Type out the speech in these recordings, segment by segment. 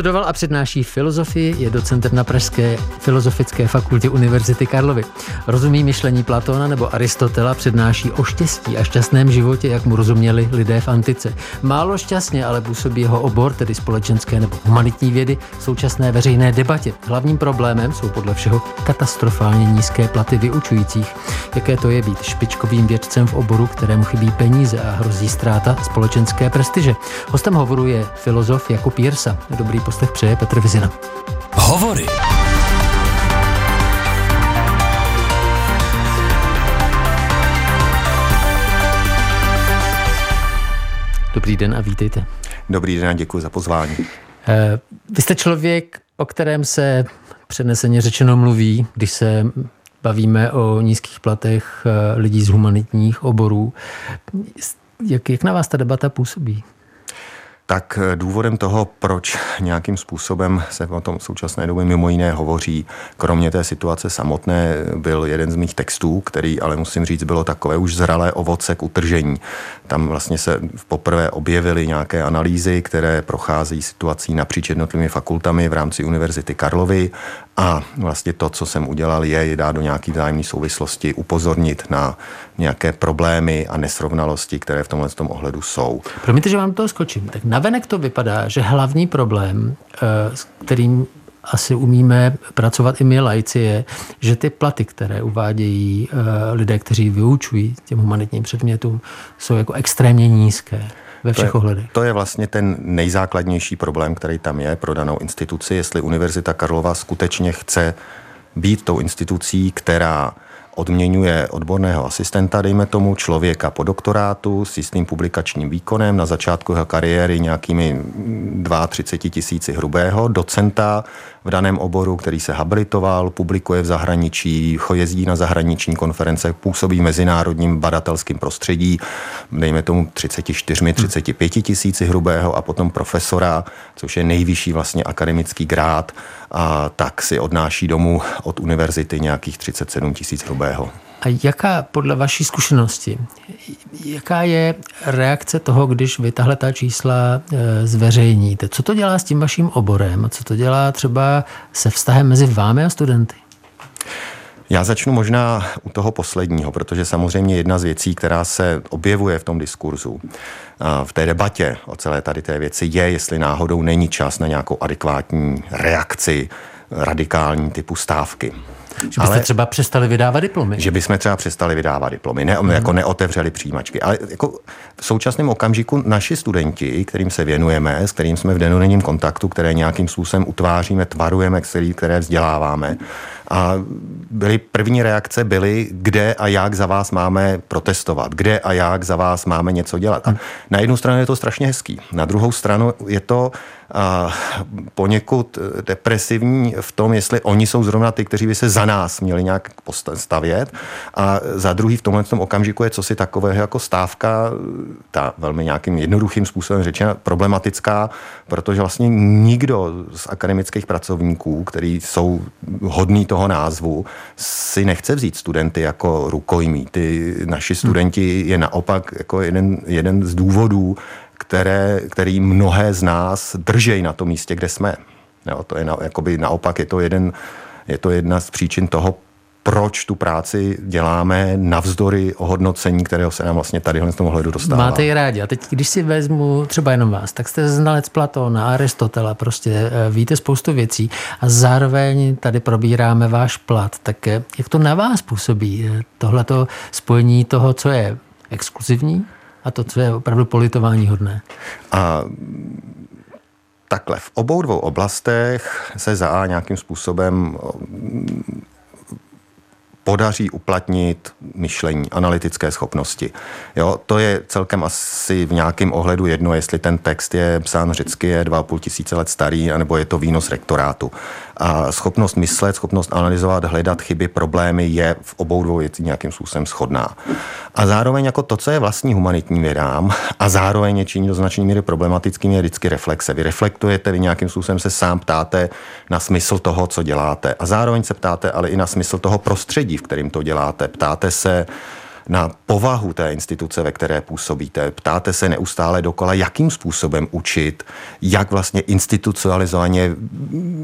Studoval a přednáší filozofii, je docentem na Pražské filozofické fakultě Univerzity Karlovy. Rozumí myšlení Platóna nebo Aristotela, přednáší o štěstí a šťastném životě, jak mu rozuměli lidé v antice. Málo šťastně ale působí jeho obor, tedy společenské nebo humanitní vědy, v současné veřejné debatě. Hlavním problémem jsou podle všeho katastrofálně nízké platy vyučujících. Jaké to je být špičkovým vědcem v oboru, kterému chybí peníze a hrozí ztráta společenské prestiže. Hostem hovoru je filozof Jakub Jirsa. Dobrý poslech přeje Petr Vizina. Hovory. Dobrý den a vítejte. Dobrý den a děkuji za pozvání. Eh, vy jste člověk, o kterém se přeneseně řečeno mluví, když se bavíme o nízkých platech eh, lidí z humanitních oborů. Jak, jak na vás ta debata působí? Tak eh, důvodem toho, proč nějakým způsobem se o tom současné době mimo jiné hovoří, kromě té situace samotné, byl jeden z mých textů, který ale musím říct, bylo takové už zralé ovoce k utržení. Tam vlastně se poprvé objevily nějaké analýzy, které procházejí situací napříč jednotlivými fakultami v rámci Univerzity Karlovy a vlastně to, co jsem udělal, je dát do nějaké vzájemné souvislosti, upozornit na nějaké problémy a nesrovnalosti, které v tomhle tom ohledu jsou. Promiňte, že vám to skočím. Tak navenek to vypadá, že hlavní problém, eh, s kterým asi umíme pracovat i my lajci, je, že ty platy, které uvádějí eh, lidé, kteří vyučují těm humanitním předmětům, jsou jako extrémně nízké ve všech to je, ohledech. To je vlastně ten nejzákladnější problém, který tam je pro danou instituci, jestli Univerzita Karlova skutečně chce být tou institucí, která odměňuje odborného asistenta, dejme tomu člověka po doktorátu s jistým publikačním výkonem, na začátku jeho kariéry nějakými 32 tisíci hrubého, docenta v daném oboru, který se habilitoval, publikuje v zahraničí, jezdí na zahraniční konference, působí v mezinárodním badatelském prostředí, dejme tomu 34, 35 tisíci hrubého a potom profesora, což je nejvyšší vlastně akademický grád, a tak si odnáší domů od univerzity nějakých 37 tisíc hrubého. A jaká podle vaší zkušenosti, jaká je reakce toho, když vy tahle ta čísla e, zveřejníte? Co to dělá s tím vaším oborem? Co to dělá třeba se vztahem mezi vámi a studenty? Já začnu možná u toho posledního, protože samozřejmě jedna z věcí, která se objevuje v tom diskurzu, v té debatě o celé tady té věci, je, jestli náhodou není čas na nějakou adekvátní reakci radikální typu stávky. Že byste ale, třeba přestali vydávat diplomy. Že bychom třeba přestali vydávat diplomy, ne, hmm. jako neotevřeli přijímačky. Ale jako v současném okamžiku naši studenti, kterým se věnujeme, s kterým jsme v denodenním kontaktu, které nějakým způsobem utváříme, tvarujeme, které vzděláváme, a byly první reakce byly, kde a jak za vás máme protestovat, kde a jak za vás máme něco dělat. A na jednu stranu je to strašně hezký, na druhou stranu je to a poněkud depresivní v tom, jestli oni jsou zrovna ty, kteří by se za nás měli nějak stavět. A za druhý v tomhle tom okamžiku je co si takového jako stávka, ta velmi nějakým jednoduchým způsobem řečena problematická, protože vlastně nikdo z akademických pracovníků, kteří jsou hodní toho názvu, si nechce vzít studenty jako rukojmí. Ty naši studenti je naopak jako jeden, jeden z důvodů, které, který mnohé z nás držejí na tom místě, kde jsme. Jo, to je na, jakoby naopak je to, jeden, je to jedna z příčin toho, proč tu práci děláme navzdory ohodnocení, kterého se nám vlastně tady v tom ohledu dostává. Máte ji rádi. A teď, když si vezmu třeba jenom vás, tak jste znalec Platona, Aristotela, prostě eh, víte spoustu věcí a zároveň tady probíráme váš plat. Tak eh, jak to na vás působí? Eh, tohleto spojení toho, co je exkluzivní a to, co je opravdu politování hodné. A takhle, v obou dvou oblastech se za nějakým způsobem podaří uplatnit myšlení, analytické schopnosti. Jo, to je celkem asi v nějakém ohledu jedno, jestli ten text je psán řecky, je 2,5 tisíce let starý, anebo je to výnos rektorátu. A schopnost myslet, schopnost analyzovat, hledat chyby, problémy je v obou dvou věcí nějakým způsobem shodná. A zároveň jako to, co je vlastní humanitní vědám a zároveň je činí do značné míry problematickým, je vždycky reflexe. Vy reflektujete, vy nějakým způsobem se sám ptáte na smysl toho, co děláte. A zároveň se ptáte ale i na smysl toho prostředí, v kterém to děláte. Ptáte se na povahu té instituce, ve které působíte. Ptáte se neustále dokola, jakým způsobem učit, jak vlastně institucionalizovaně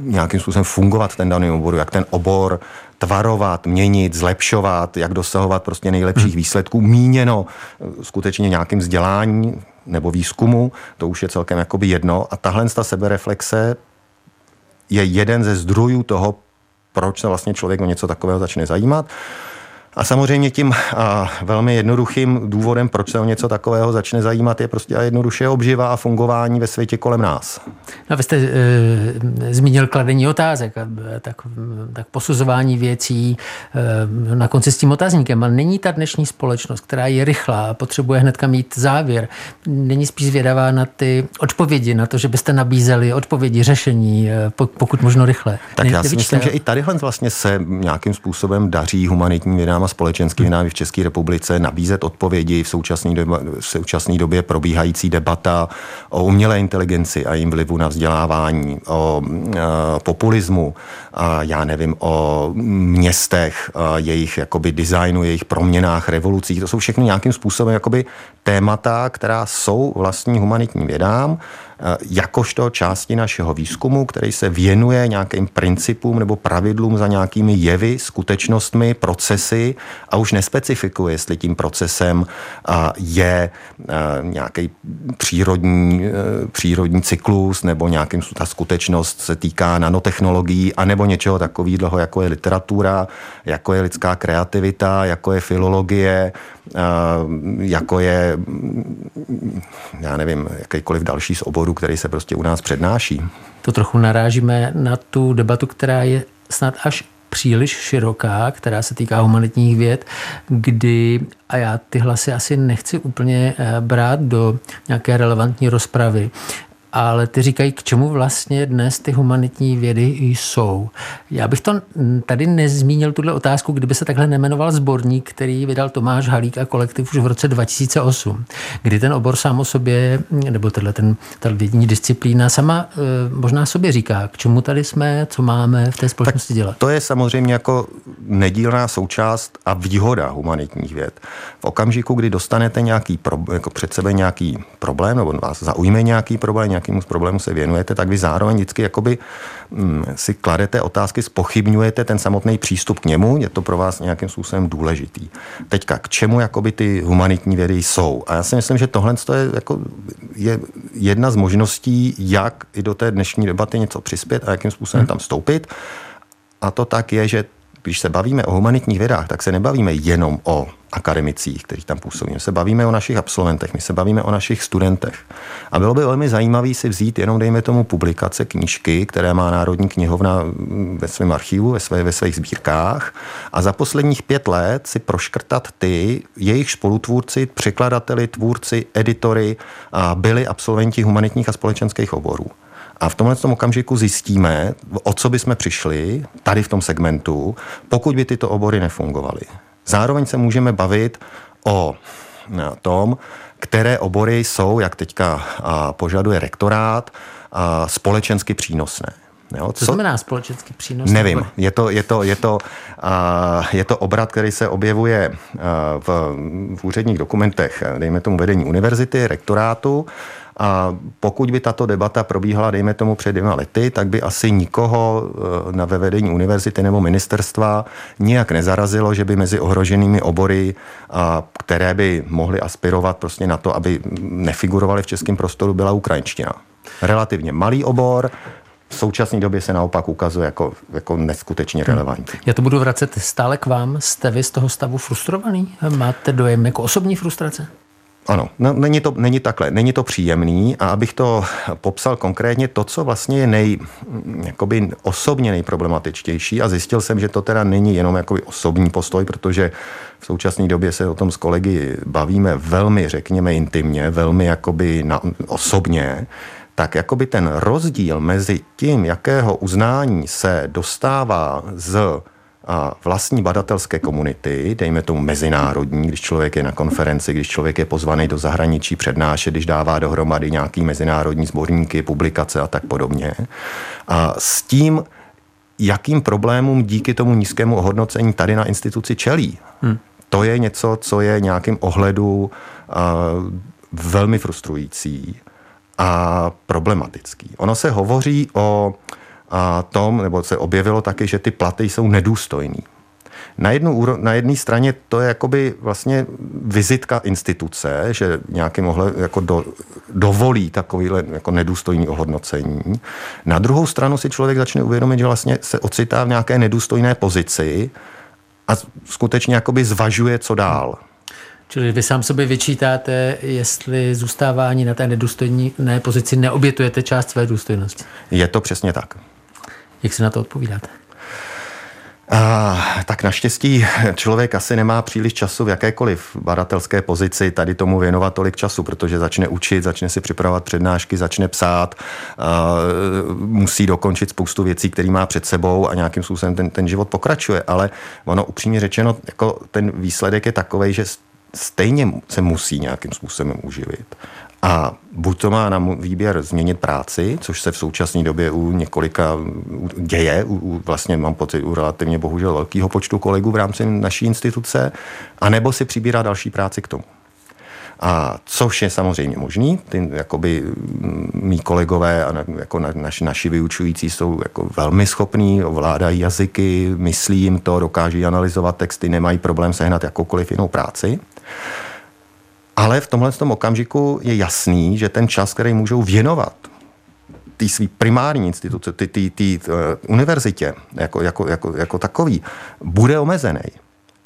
nějakým způsobem fungovat ten daný obor, jak ten obor tvarovat, měnit, zlepšovat, jak dosahovat prostě nejlepších hmm. výsledků, míněno eh, skutečně nějakým vzdělání nebo výzkumu, to už je celkem jakoby jedno. A tahle ta sebereflexe je jeden ze zdrojů toho, proč se vlastně člověk o něco takového začne zajímat. A samozřejmě tím a velmi jednoduchým důvodem, proč se o něco takového začne zajímat, je prostě a jednoduše obživa a fungování ve světě kolem nás. No, vy jste e, zmínil kladení otázek, tak, tak posuzování věcí e, na konci s tím otázníkem. A není ta dnešní společnost, která je rychlá, potřebuje hnedka mít závěr, není spíš zvědavá na ty odpovědi, na to, že byste nabízeli odpovědi, řešení, e, pokud možno rychle. Tak ne, já si myslím, že i tadyhle vlastně se nějakým způsobem daří humanitní vědám a společenskými námi v České republice nabízet odpovědi v současné době, v současné době probíhající debata o umělé inteligenci a jejím vlivu na vzdělávání, o e, populismu, a já nevím, o městech, jejich jakoby designu, jejich proměnách, revolucích. To jsou všechny nějakým způsobem jakoby témata, která jsou vlastní humanitním vědám jakožto části našeho výzkumu, který se věnuje nějakým principům nebo pravidlům za nějakými jevy, skutečnostmi, procesy a už nespecifikuje, jestli tím procesem eh, je eh, nějaký přírodní, přírodní cyklus nebo nějakým ta skutečnost se týká nanotechnologií a nebo něčeho takového, jako je literatura, jako je lidská kreativita, jako je filologie, jako je, já nevím, jakýkoliv další z oborů, který se prostě u nás přednáší. To trochu narážíme na tu debatu, která je snad až příliš široká, která se týká humanitních věd, kdy, a já ty hlasy asi nechci úplně eh, brát do nějaké relevantní rozpravy, ale ty říkají, k čemu vlastně dnes ty humanitní vědy jsou. Já bych to tady nezmínil, tuhle otázku, kdyby se takhle nemenoval sborník, který vydal Tomáš Halík a kolektiv už v roce 2008, kdy ten obor sám o sobě, nebo tenhle ten, ta vědní disciplína sama eh, možná sobě říká, k čemu tady jsme, co máme v té společnosti tak dělat. To je samozřejmě jako nedílná součást a výhoda humanitních věd. V okamžiku, kdy dostanete nějaký pro, jako před sebe nějaký problém, nebo vás zaujme nějaký problém, nějaký nějakému problému se věnujete, tak vy zároveň vždycky jakoby mm, si kladete otázky, spochybňujete ten samotný přístup k němu, je to pro vás nějakým způsobem důležitý. Teďka, k čemu jakoby ty humanitní vědy jsou? A já si myslím, že tohle je, jako, je jedna z možností, jak i do té dnešní debaty něco přispět a jakým způsobem hmm. tam vstoupit. A to tak je, že když se bavíme o humanitních vědách, tak se nebavíme jenom o akademicích, kteří tam působí. My se bavíme o našich absolventech, my se bavíme o našich studentech. A bylo by velmi zajímavé si vzít jenom, dejme tomu, publikace, knížky, které má Národní knihovna ve svém archivu, ve, své, ve svých sbírkách a za posledních pět let si proškrtat ty, jejich spolutvůrci, překladateli, tvůrci, editory a byli absolventi humanitních a společenských oborů. A v tomhle tom okamžiku zjistíme, o co by jsme přišli tady v tom segmentu, pokud by tyto obory nefungovaly. Zároveň se můžeme bavit o tom, které obory jsou, jak teďka požaduje rektorát, společensky přínosné. Jo, co, co znamená společensky přínosné? Nevím. Je to, je, to, je, to, je to obrat, který se objevuje v, v úředních dokumentech, dejme tomu vedení univerzity, rektorátu, a pokud by tato debata probíhala, dejme tomu před dvěma lety, tak by asi nikoho eh, na ve vedení univerzity nebo ministerstva nijak nezarazilo, že by mezi ohroženými obory, které by mohly aspirovat prostě na to, aby nefigurovaly v českém prostoru, byla ukrajinština. Relativně malý obor, v současné době se naopak ukazuje jako, jako neskutečně relevantní. Já to budu vracet stále k vám. Jste vy z toho stavu frustrovaný? Máte dojem jako osobní frustrace? Ano, no, není, to, není takhle, není to příjemný a abych to popsal konkrétně, to, co vlastně je nej, jakoby osobně nejproblematičtější a zjistil jsem, že to teda není jenom jakoby osobní postoj, protože v současné době se o tom s kolegy bavíme velmi, řekněme, intimně, velmi jakoby na, osobně, tak jakoby ten rozdíl mezi tím, jakého uznání se dostává z vlastní badatelské komunity, dejme tomu mezinárodní, když člověk je na konferenci, když člověk je pozvaný do zahraničí přednášet, když dává dohromady nějaký mezinárodní sborníky, publikace a tak podobně. A s tím, jakým problémům díky tomu nízkému ohodnocení tady na instituci čelí. Hmm to je něco, co je nějakým ohledu velmi frustrující a problematický. Ono se hovoří o tom, nebo se objevilo taky, že ty platy jsou nedůstojný. Na, jednu, na jedné straně to je jakoby vlastně vizitka instituce, že nějakým ohle, jako do, dovolí takovýhle jako nedůstojný ohodnocení. Na druhou stranu si člověk začne uvědomit, že vlastně se ocitá v nějaké nedůstojné pozici a skutečně jakoby zvažuje, co dál. Čili vy sám sobě vyčítáte, jestli zůstávání na té nedůstojné pozici neobětujete část své důstojnosti. Je to přesně tak. Jak se na to odpovídáte? A, tak naštěstí člověk asi nemá příliš času v jakékoliv badatelské pozici tady tomu věnovat tolik času, protože začne učit, začne si připravovat přednášky, začne psát, a, musí dokončit spoustu věcí, které má před sebou a nějakým způsobem ten, ten život pokračuje. Ale ono upřímně řečeno, jako ten výsledek je takový, že stejně se musí nějakým způsobem uživit. A buď to má na výběr změnit práci, což se v současné době u několika děje, u, u, vlastně mám pocit u relativně bohužel velkého počtu kolegů v rámci naší instituce, anebo si přibírá další práci k tomu. A což je samozřejmě možný, ty jakoby mý kolegové a jako naši, naši vyučující jsou jako velmi schopní, ovládají jazyky, myslí jim to, dokáží analyzovat texty, nemají problém sehnat jakoukoliv jinou práci. Ale v tomhle tom okamžiku je jasný, že ten čas, který můžou věnovat té své primární instituce, ty, ty, ty, uh, univerzitě jako, jako, jako, jako takový, bude omezený.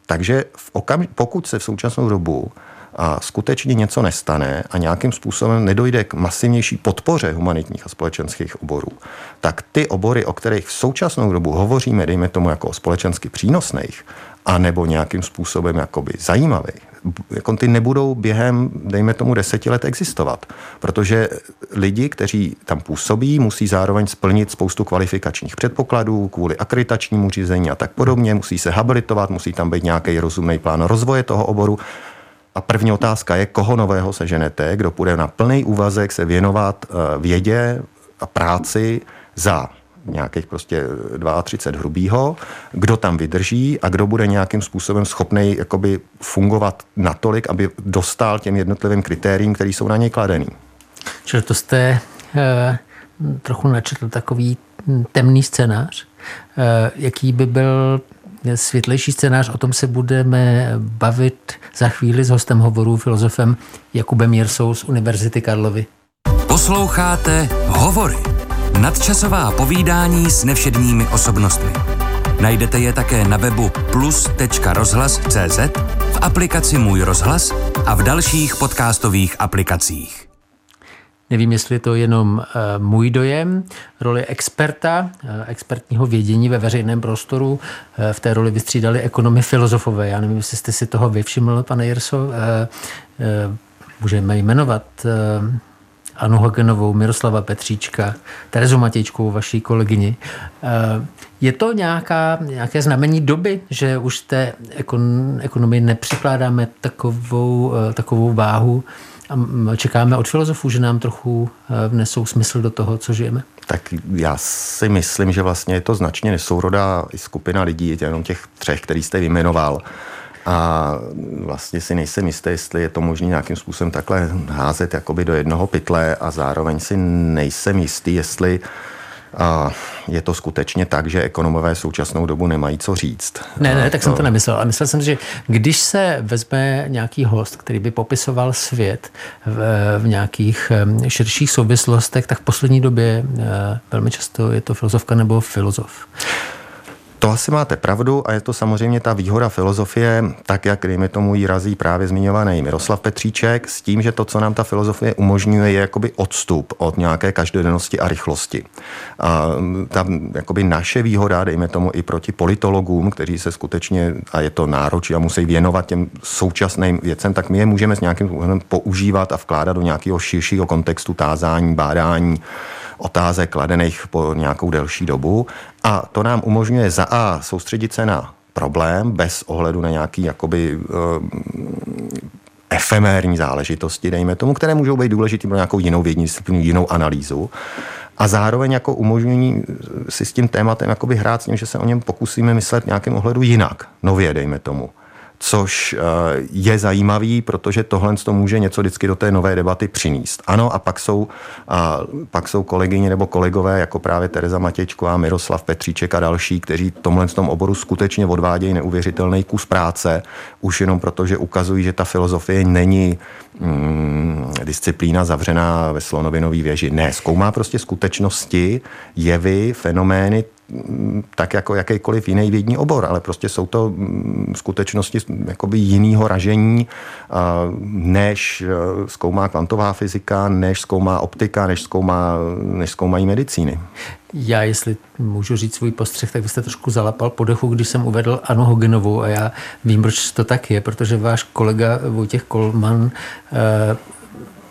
Takže v okam, pokud se v současnou dobu a skutečně něco nestane a nějakým způsobem nedojde k masivnější podpoře humanitních a společenských oborů, tak ty obory, o kterých v současnou dobu hovoříme, dejme tomu jako o společensky přínosných, a nebo nějakým způsobem jakoby zajímavých, jako ty nebudou během, dejme tomu, deseti let existovat. Protože lidi, kteří tam působí, musí zároveň splnit spoustu kvalifikačních předpokladů kvůli akreditačnímu řízení a tak podobně, musí se habilitovat, musí tam být nějaký rozumný plán rozvoje toho oboru. A první otázka je, koho nového seženete, kdo půjde na plný úvazek se věnovat eh, vědě a práci za nějakých prostě 32 hrubýho, kdo tam vydrží a kdo bude nějakým způsobem schopný jakoby fungovat natolik, aby dostal těm jednotlivým kritériím, které jsou na něj kladený. Čili to jste eh, trochu načetl takový temný scénář. Eh, jaký by byl světlejší scénář, o tom se budeme bavit za chvíli s hostem hovoru, filozofem Jakubem Jirsou z Univerzity Karlovy. Posloucháte Hovory Nadčasová povídání s nevšedními osobnostmi. Najdete je také na webu plus.rozhlas.cz, v aplikaci Můj rozhlas a v dalších podcastových aplikacích. Nevím, jestli je to jenom uh, můj dojem, roli experta, uh, expertního vědění ve veřejném prostoru. Uh, v té roli vystřídali ekonomy filozofové. Já nevím, jestli jste si toho vyvšiml, pane Jirso. Můžeme jmenovat Anu Hagenovou, Miroslava Petříčka, Terezu Matějčkovou, vaší kolegyni. Eh, je to nějaká, nějaké znamení doby, že už té ekon, ekonomii nepřikládáme takovou, eh, takovou váhu a čekáme od filozofů, že nám trochu eh, vnesou smysl do toho, co žijeme? Tak já si myslím, že vlastně je to značně nesourodá skupina lidí, jenom těch třech, který jste vyjmenoval a vlastně si nejsem jistý, jestli je to možné nějakým způsobem takhle házet jakoby do jednoho pytle a zároveň si nejsem jistý, jestli a je to skutečně tak, že ekonomové současnou dobu nemají co říct. Ne, ne, tak jsem to nemyslel. A myslel jsem, že když se vezme nějaký host, který by popisoval svět v, v nějakých širších souvislostech, tak v poslední době eh, velmi často je to filozofka nebo filozof. To asi máte pravdu a je to samozřejmě ta výhoda filozofie, tak jak, dejme tomu, jí razí právě zmiňovaný Miroslav Petříček, s tím, že to, co nám ta filozofie umožňuje, je jakoby odstup od nějaké každodennosti a rychlosti. A ta jakoby naše výhoda, dejme tomu i proti politologům, kteří se skutečně, a je to náročí a musí věnovat těm současným věcem, tak my je můžeme s nějakým způsobem používat a vkládat do nějakého širšího kontextu tázání, bádání, otázek kladených po nějakou delší dobu a to nám umožňuje za A soustředit se na problém bez ohledu na nějaký jakoby uh, efemérní záležitosti, dejme tomu, které můžou být důležité pro nějakou jinou vědní disciplínu, jinou analýzu. A zároveň jako umožnění si s tím tématem jakoby hrát s tím, že se o něm pokusíme myslet v nějakém ohledu jinak, nově, dejme tomu což eh, je zajímavý, protože tohle to může něco vždycky do té nové debaty přinést. Ano, a pak jsou, a pak jsou kolegyně nebo kolegové, jako právě Tereza Matěčková, Miroslav Petříček a další, kteří tomhle tom oboru skutečně odvádějí neuvěřitelný kus práce, už jenom proto, že ukazují, že ta filozofie není mm, disciplína zavřená ve slonovinové věži. Ne, zkoumá prostě skutečnosti, jevy, fenomény, tak jako jakýkoliv jiný vědní obor, ale prostě jsou to mm, skutečnosti jakoby jinýho ražení, než e, zkoumá kvantová fyzika, než zkoumá optika, než, zkoumá, než zkoumají medicíny. Já, jestli můžu říct svůj postřeh, tak byste trošku zalapal po dechu, když jsem uvedl Anu Hogenovou a já vím, proč to tak je, protože váš kolega Vojtěch Kolman e,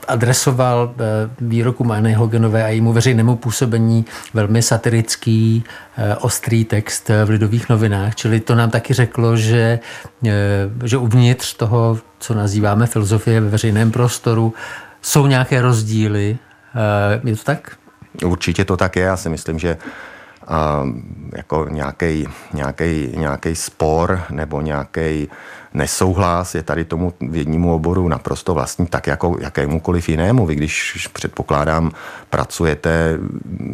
adresoval eh, výroku Mány Hogenové a jejímu veřejnému působení velmi satirický, eh, ostrý text v Lidových novinách. Čili to nám taky řeklo, že, eh, že uvnitř toho, co nazýváme filozofie ve veřejném prostoru, jsou nějaké rozdíly. Je to tak? Určitě to tak je. Já si myslím, že jako nějaký spor nebo nějaký nesouhlas je tady tomu vědnímu oboru naprosto vlastní, tak jako jakémukoliv jinému. Vy když předpokládám, pracujete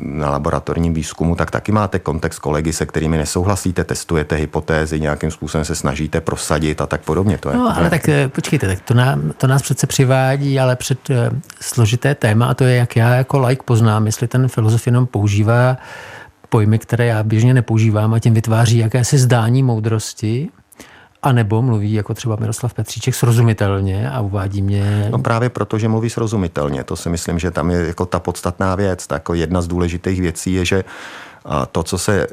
na laboratorním výzkumu, tak taky máte kontext kolegy, se kterými nesouhlasíte, testujete hypotézy, nějakým způsobem se snažíte prosadit a tak podobně. To je, no, ale tak eh, počkejte, tak to, nám, to nás přece přivádí, ale před uh, složité téma a to je, jak já jako like poznám, jestli ten filozof jenom používá pojmy, které já běžně nepoužívám a tím vytváří jakési zdání moudrosti, a nebo mluví jako třeba Miroslav Petříček srozumitelně a uvádí mě... No právě proto, že mluví srozumitelně. To si myslím, že tam je jako ta podstatná věc. Tak jako jedna z důležitých věcí je, že to, co se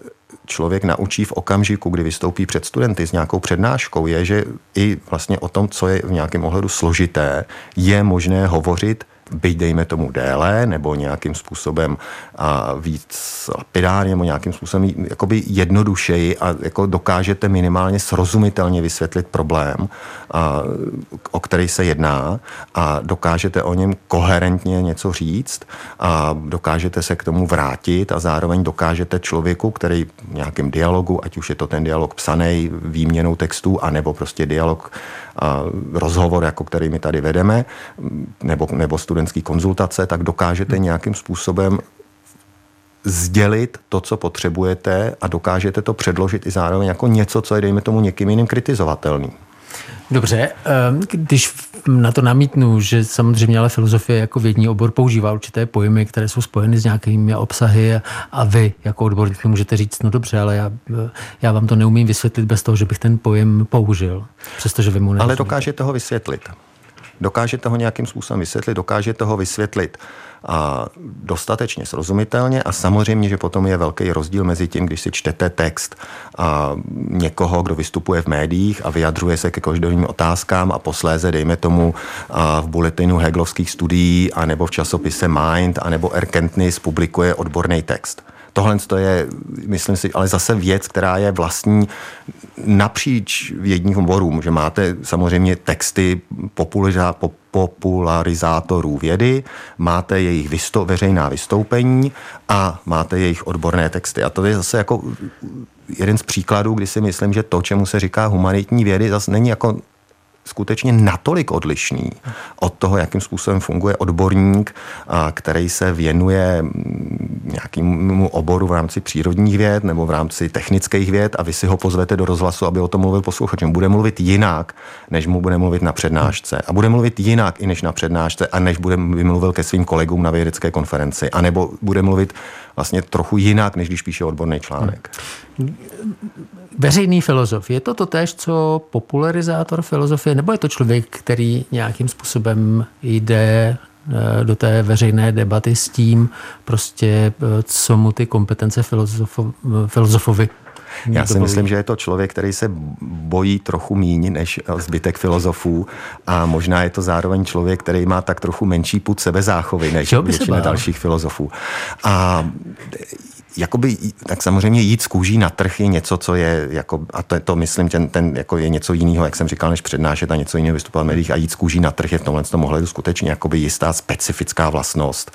člověk naučí v okamžiku, kdy vystoupí před studenty s nějakou přednáškou, je, že i vlastně o tom, co je v nějakém ohledu složité, je možné hovořit byť dejme tomu déle, nebo nějakým způsobem a víc lapidárně, nebo nějakým způsobem jakoby jednodušeji a jako dokážete minimálně srozumitelně vysvětlit problém, a, o který se jedná a dokážete o něm koherentně něco říct a dokážete se k tomu vrátit a zároveň dokážete člověku, který v nějakém dialogu, ať už je to ten dialog psaný výměnou textů, anebo prostě dialog rozhovor, jako který my tady vedeme, nebo, nebo studentský konzultace, tak dokážete nějakým způsobem sdělit to, co potřebujete a dokážete to předložit i zároveň jako něco, co je, dejme tomu, někým jiným kritizovatelný. Dobře, ehm, když na to namítnu, že samozřejmě ale filozofie jako vědní obor používá určité pojmy, které jsou spojeny s nějakými obsahy a vy jako odborník můžete říct, no dobře, ale já, já vám to neumím vysvětlit bez toho, že bych ten pojem použil, přestože vy mu Ale dokážete ho vysvětlit. Dokážete ho nějakým způsobem vysvětlit, dokážete ho vysvětlit a dostatečně srozumitelně a samozřejmě, že potom je velký rozdíl mezi tím, když si čtete text a někoho, kdo vystupuje v médiích a vyjadřuje se ke každodenním otázkám a posléze, dejme tomu, v bulletinu Hegelovských studií a nebo v časopise Mind a nebo Erkenntnis publikuje odborný text. Tohle je, myslím si, ale zase věc, která je vlastní napříč vědních oborům, že máte samozřejmě texty populariza, popularizátorů vědy, máte jejich vysto, veřejná vystoupení a máte jejich odborné texty. A to je zase jako jeden z příkladů, kdy si myslím, že to, čemu se říká humanitní vědy, zase není jako skutečně natolik odlišný od toho, jakým způsobem funguje odborník, který se věnuje nějakému oboru v rámci přírodních věd nebo v rámci technických věd a vy si ho pozvete do rozhlasu, aby o tom mluvil posluchač. Bude mluvit jinak, než mu bude mluvit na přednášce. A bude mluvit jinak i než na přednášce a než bude mluvil ke svým kolegům na vědecké konferenci. A nebo bude mluvit vlastně trochu jinak, než když píše odborný článek. Veřejný filozof, je to to tež, co popularizátor filozofie, nebo je to člověk, který nějakým způsobem jde eh, do té veřejné debaty s tím, prostě, eh, co mu ty kompetence filozofo, filozofovi já si myslím, že je to člověk, který se bojí trochu míň než zbytek filozofů a možná je to zároveň člověk, který má tak trochu menší put sebezáchovy než většina dalších filozofů. A jakoby, tak samozřejmě jít z kůží na trh je něco, co je, jako, a to, to myslím, ten, ten jako je něco jiného, jak jsem říkal, než přednášet a něco jiného vystupovat v médiích a jít z kůží na trh je v tomhle tom ohledu skutečně jakoby jistá specifická vlastnost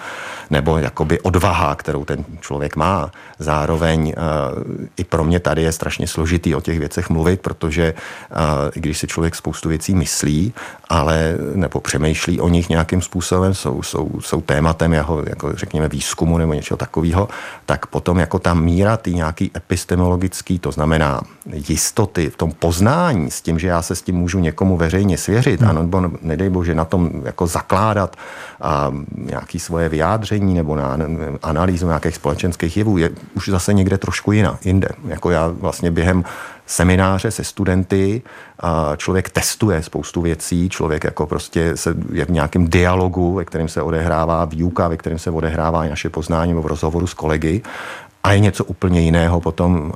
nebo jakoby odvaha, kterou ten člověk má. Zároveň uh, i pro mě tady je strašně složitý o těch věcech mluvit, protože uh, i když si člověk spoustu věcí myslí, ale nebo přemýšlí o nich nějakým způsobem, jsou, jsou, jsou tématem jeho, jako řekněme, výzkumu nebo něčeho takového, tak potom jako ta míra ty nějaký epistemologický, to znamená jistoty v tom poznání s tím, že já se s tím můžu někomu veřejně svěřit, hmm. nebo nedej bože na tom jako zakládat a nějaký svoje vyjádření nebo na analýzu nějakých společenských jevů, je už zase někde trošku jiná, jinde. Jako já vlastně během semináře se studenty, člověk testuje spoustu věcí, člověk jako prostě se je v nějakém dialogu, ve kterém se odehrává výuka, ve kterém se odehrává naše poznání nebo v rozhovoru s kolegy a je něco úplně jiného potom uh,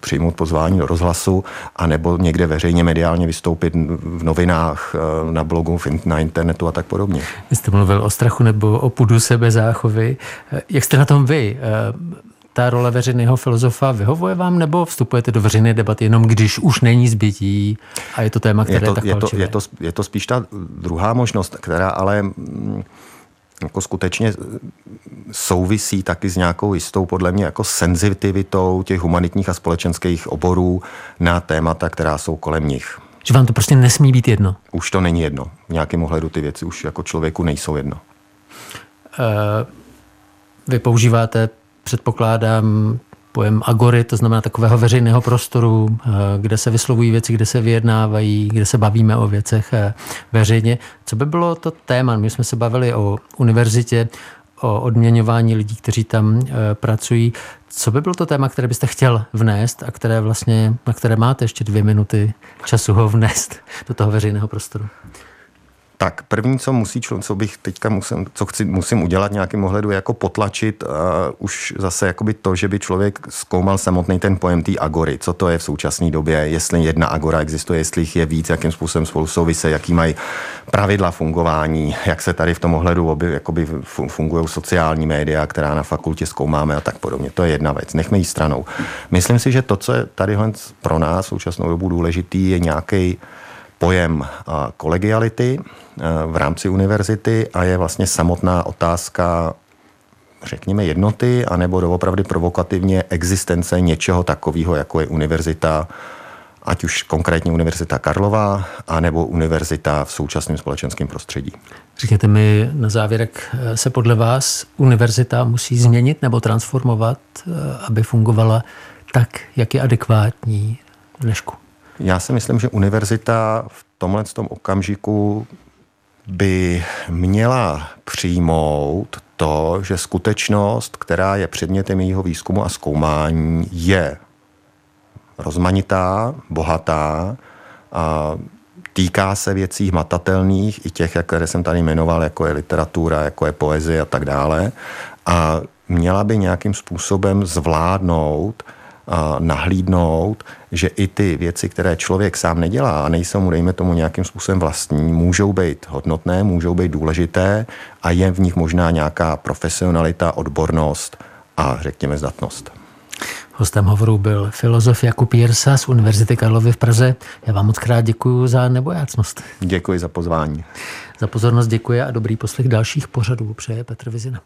přijmout pozvání do rozhlasu a nebo někde veřejně mediálně vystoupit v novinách, uh, na blogu, na internetu a tak podobně. Vy jste mluvil o strachu nebo o pudu sebe záchovy. Jak jste na tom vy? Ta role veřejného filozofa vyhovuje vám, nebo vstupujete do veřejné debaty jenom když už není zbytí a je to téma, které je, to, je tak je to, je, to, je to spíš ta druhá možnost, která ale mm, jako skutečně souvisí taky s nějakou jistou, podle mě, jako senzitivitou těch humanitních a společenských oborů na témata, která jsou kolem nich. Že vám to prostě nesmí být jedno? Už to není jedno. V nějakém ohledu ty věci už jako člověku nejsou jedno. Uh, vy používáte předpokládám pojem agory, to znamená takového veřejného prostoru, eh, kde se vyslovují věci, kde se vyjednávají, kde se bavíme o věcech eh, veřejně. Co by bylo to téma? My jsme se bavili o univerzitě, o odměňování lidí, kteří tam eh, pracují. Co by bylo to téma, které byste chtěl vnést a které vlastně, na které máte ještě dvě minuty času ho vnést do toho veřejného prostoru? Tak první, co musí co bych teďka musím, co chci, musím udělat nějakým ohledu, je jako potlačit uh, už zase jakoby to, že by člověk zkoumal samotný ten pojem té agory, co to je v současné době, jestli jedna agora existuje, jestli jich je víc, jakým způsobem spolu souvise, jaký mají pravidla fungování, jak se tady v tom ohledu oby, jakoby fungují sociální média, která na fakultě zkoumáme a tak podobně. To je jedna věc, nechme ji stranou. Myslím si, že to, co je tady pro nás v současnou dobu důležitý, je nějaký pojem kolegiality v rámci univerzity a je vlastně samotná otázka řekněme jednoty, anebo doopravdy provokativně existence něčeho takového, jako je univerzita, ať už konkrétně Univerzita Karlova, anebo univerzita v současném společenském prostředí. Řekněte mi na závěr, jak se podle vás univerzita musí změnit nebo transformovat, aby fungovala tak, jak je adekvátní dnešku? Já si myslím, že univerzita v tomhle tom okamžiku by měla přijmout to, že skutečnost, která je předmětem jejího výzkumu a zkoumání, je rozmanitá, bohatá, a týká se věcí hmatatelných, i těch, které jsem tady jmenoval, jako je literatura, jako je poezie a tak dále. A měla by nějakým způsobem zvládnout nahlídnout, že i ty věci, které člověk sám nedělá a nejsou mu, dejme tomu, nějakým způsobem vlastní, můžou být hodnotné, můžou být důležité a je v nich možná nějaká profesionalita, odbornost a řekněme zdatnost. Hostem hovoru byl filozof Jakub Jirsa z Univerzity Karlovy v Praze. Já vám moc krát děkuji za nebojácnost. Děkuji za pozvání. Za pozornost děkuji a dobrý poslech dalších pořadů přeje Petr Vizina.